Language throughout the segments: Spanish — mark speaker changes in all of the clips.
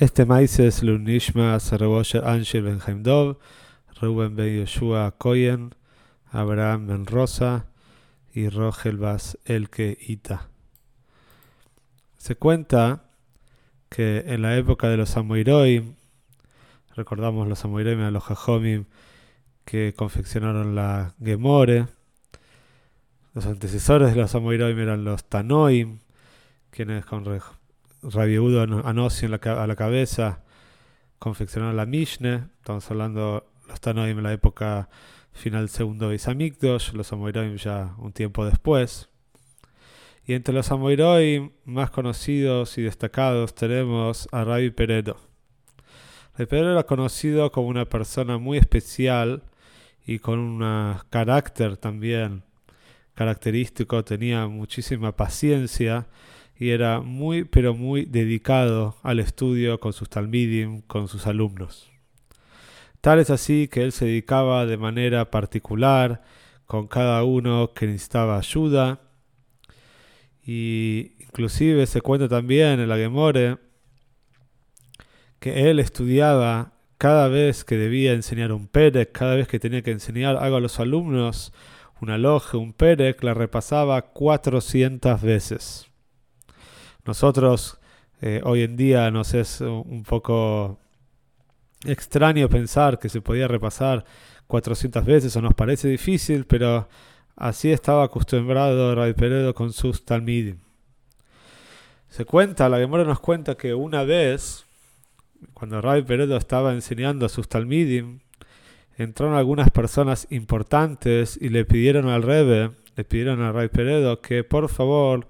Speaker 1: Este maíz es Lunishma Sarabosher Angel Ben Dov, Reuben Ben Yoshua Koyen, Abraham Ben Rosa y Rogel Bas Elke Ita. Se cuenta que en la época de los Amoiroim, recordamos los Amoiroim a los Jajomim que confeccionaron la Gemore, los antecesores de los Amoiroim eran los Tanoim, quienes con Radio Udo Anosio a la cabeza confeccionaron la Mishne, estamos hablando los Tanoim en la época final segundo Isamikdosh, los Amoiroim ya un tiempo después. Y entre los Amoiroim más conocidos y destacados tenemos a Rabbi Peredo. Rabbi Peredo era conocido como una persona muy especial y con un carácter también característico, tenía muchísima paciencia y era muy pero muy dedicado al estudio con sus talmidim, con sus alumnos. Tal es así que él se dedicaba de manera particular con cada uno que necesitaba ayuda y inclusive se cuenta también en la Gemore que él estudiaba cada vez que debía enseñar un Perec, cada vez que tenía que enseñar algo a los alumnos, una loja, un Perec, la repasaba 400 veces. Nosotros eh, hoy en día nos es un poco extraño pensar que se podía repasar 400 veces o nos parece difícil, pero Así estaba acostumbrado Ray Peredo con sus talmidim. Se cuenta, la Gemora nos cuenta que una vez, cuando Ray Peredo estaba enseñando a sus talmidim, entraron algunas personas importantes y le pidieron al Rebe, le pidieron a Ray Peredo que por favor,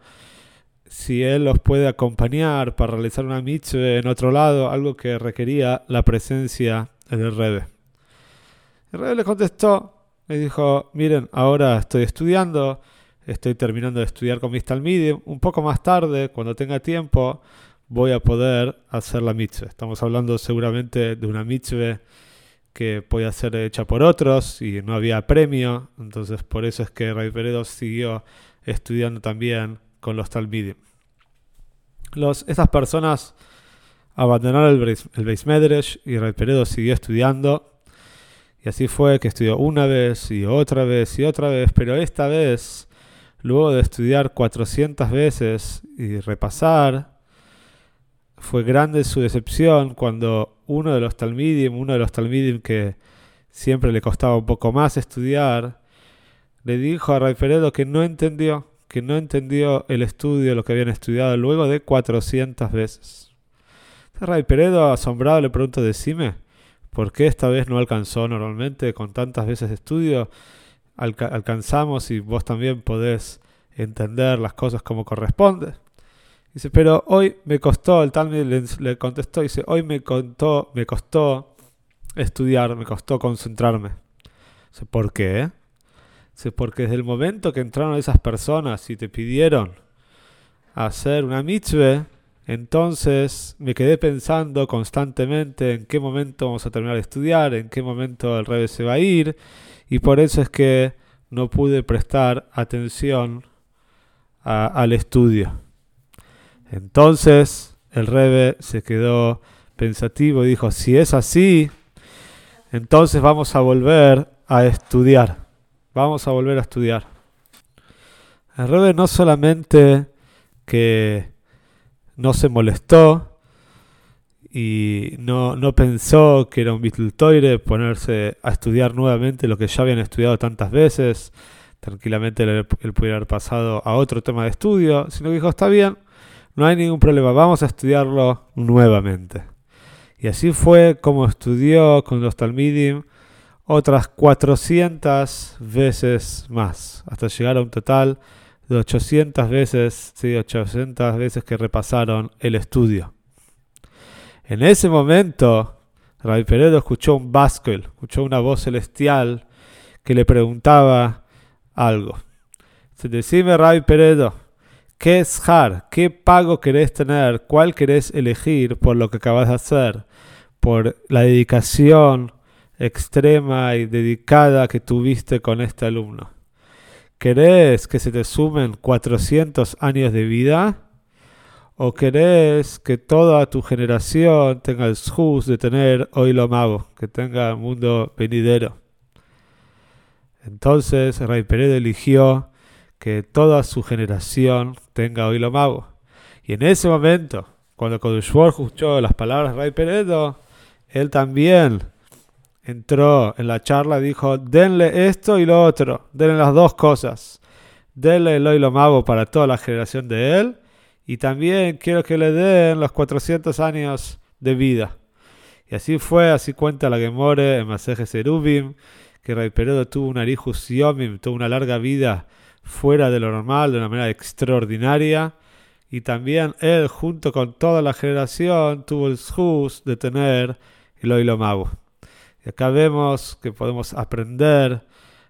Speaker 1: si él los puede acompañar para realizar una mitzvah en otro lado, algo que requería la presencia del Rebe. El Rebe le contestó, me dijo, miren, ahora estoy estudiando, estoy terminando de estudiar con mis Talmidim, un poco más tarde, cuando tenga tiempo, voy a poder hacer la mitzvah. Estamos hablando seguramente de una mitzvah que podía ser hecha por otros y no había premio, entonces por eso es que Ray Peredo siguió estudiando también los Talmidim. Los, estas personas abandonaron el, el Beis Medrash y Ray Peredo siguió estudiando y así fue que estudió una vez y otra vez y otra vez, pero esta vez, luego de estudiar 400 veces y repasar, fue grande su decepción cuando uno de los talmidim, uno de los talmidim que siempre le costaba un poco más estudiar, le dijo a Ray Peredo que no entendió, que no entendió el estudio, lo que habían estudiado luego de 400 veces. Ray Peredo, asombrado, le preguntó, decime, ¿Por qué esta vez no alcanzó normalmente con tantas veces de estudio? alcanzamos y vos también podés entender las cosas como corresponde. Dice, pero hoy me costó, el Talmud le, le, contestó, dice, hoy me, contó, me costó estudiar, me costó concentrarme. Dice, ¿por qué? Porque desde el momento que entraron esas personas y te pidieron hacer una mitzvah, entonces me quedé pensando constantemente en qué momento vamos a terminar de estudiar, en qué momento el rebe se va a ir, y por eso es que no pude prestar atención al estudio. Entonces el rebe se quedó pensativo y dijo, si es así, entonces vamos a volver a estudiar. Vamos a volver a estudiar. El rebe no solamente que no se molestó y no, no pensó que era un Toire ponerse a estudiar nuevamente lo que ya habían estudiado tantas veces. Tranquilamente él, pudiera haber pasado a otro tema de estudio, sino que dijo, está bien, no hay ningún problema, vamos a estudiarlo nuevamente. Y así fue como estudió con los Talmidim otras 400 veces más, hasta llegar a un total de 800 veces, sí, 800 veces que repasaron el estudio. En ese momento, Rabbi Peredo escuchó un baskel, escuchó una voz celestial que le preguntaba algo. Se decime, Rabbi Peredo, ¿qué es har? ¿Qué pago querés tener? ¿Cuál querés elegir por lo que acabas de hacer? Por la dedicación extrema y dedicada que tuviste con este alumno. ¿Querés que se te sumen 400 años de vida? ¿O querés que toda tu generación tenga el jus de tener hoy lo mago, que tenga mundo venidero? Entonces Rey Peredo eligió que toda su generación tenga hoy lo mago. Y en ese momento, cuando Kodushwar escuchó las palabras de Rey Peredo, él también entró en la charla dijo, denle esto y lo otro, denle las dos cosas. Denle el hoy lo mago para toda la generación de él y también quiero que le den los 400 años de vida. Y así fue, así cuenta la Gemore en Maseje Serubim, que Rey Peredo tuvo un Arihus Yomim, tuvo una larga vida fuera de lo normal, de una manera extraordinaria. Y también él, junto con toda la generación, tuvo el jus de tener el Oilo Mago. Acá vemos que podemos aprender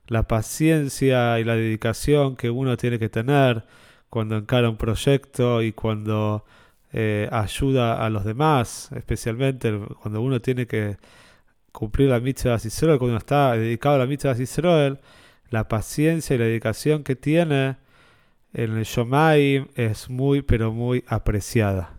Speaker 1: la paciencia y la dedicación que uno tiene que tener cuando encara un proyecto y cuando eh, ayuda a los demás, especialmente cuando uno tiene que cumplir la mitzvah de Israel, cuando uno está dedicado a la mitzvah de Israel, la paciencia y la dedicación que tiene en el Shomaim es muy, pero muy apreciada.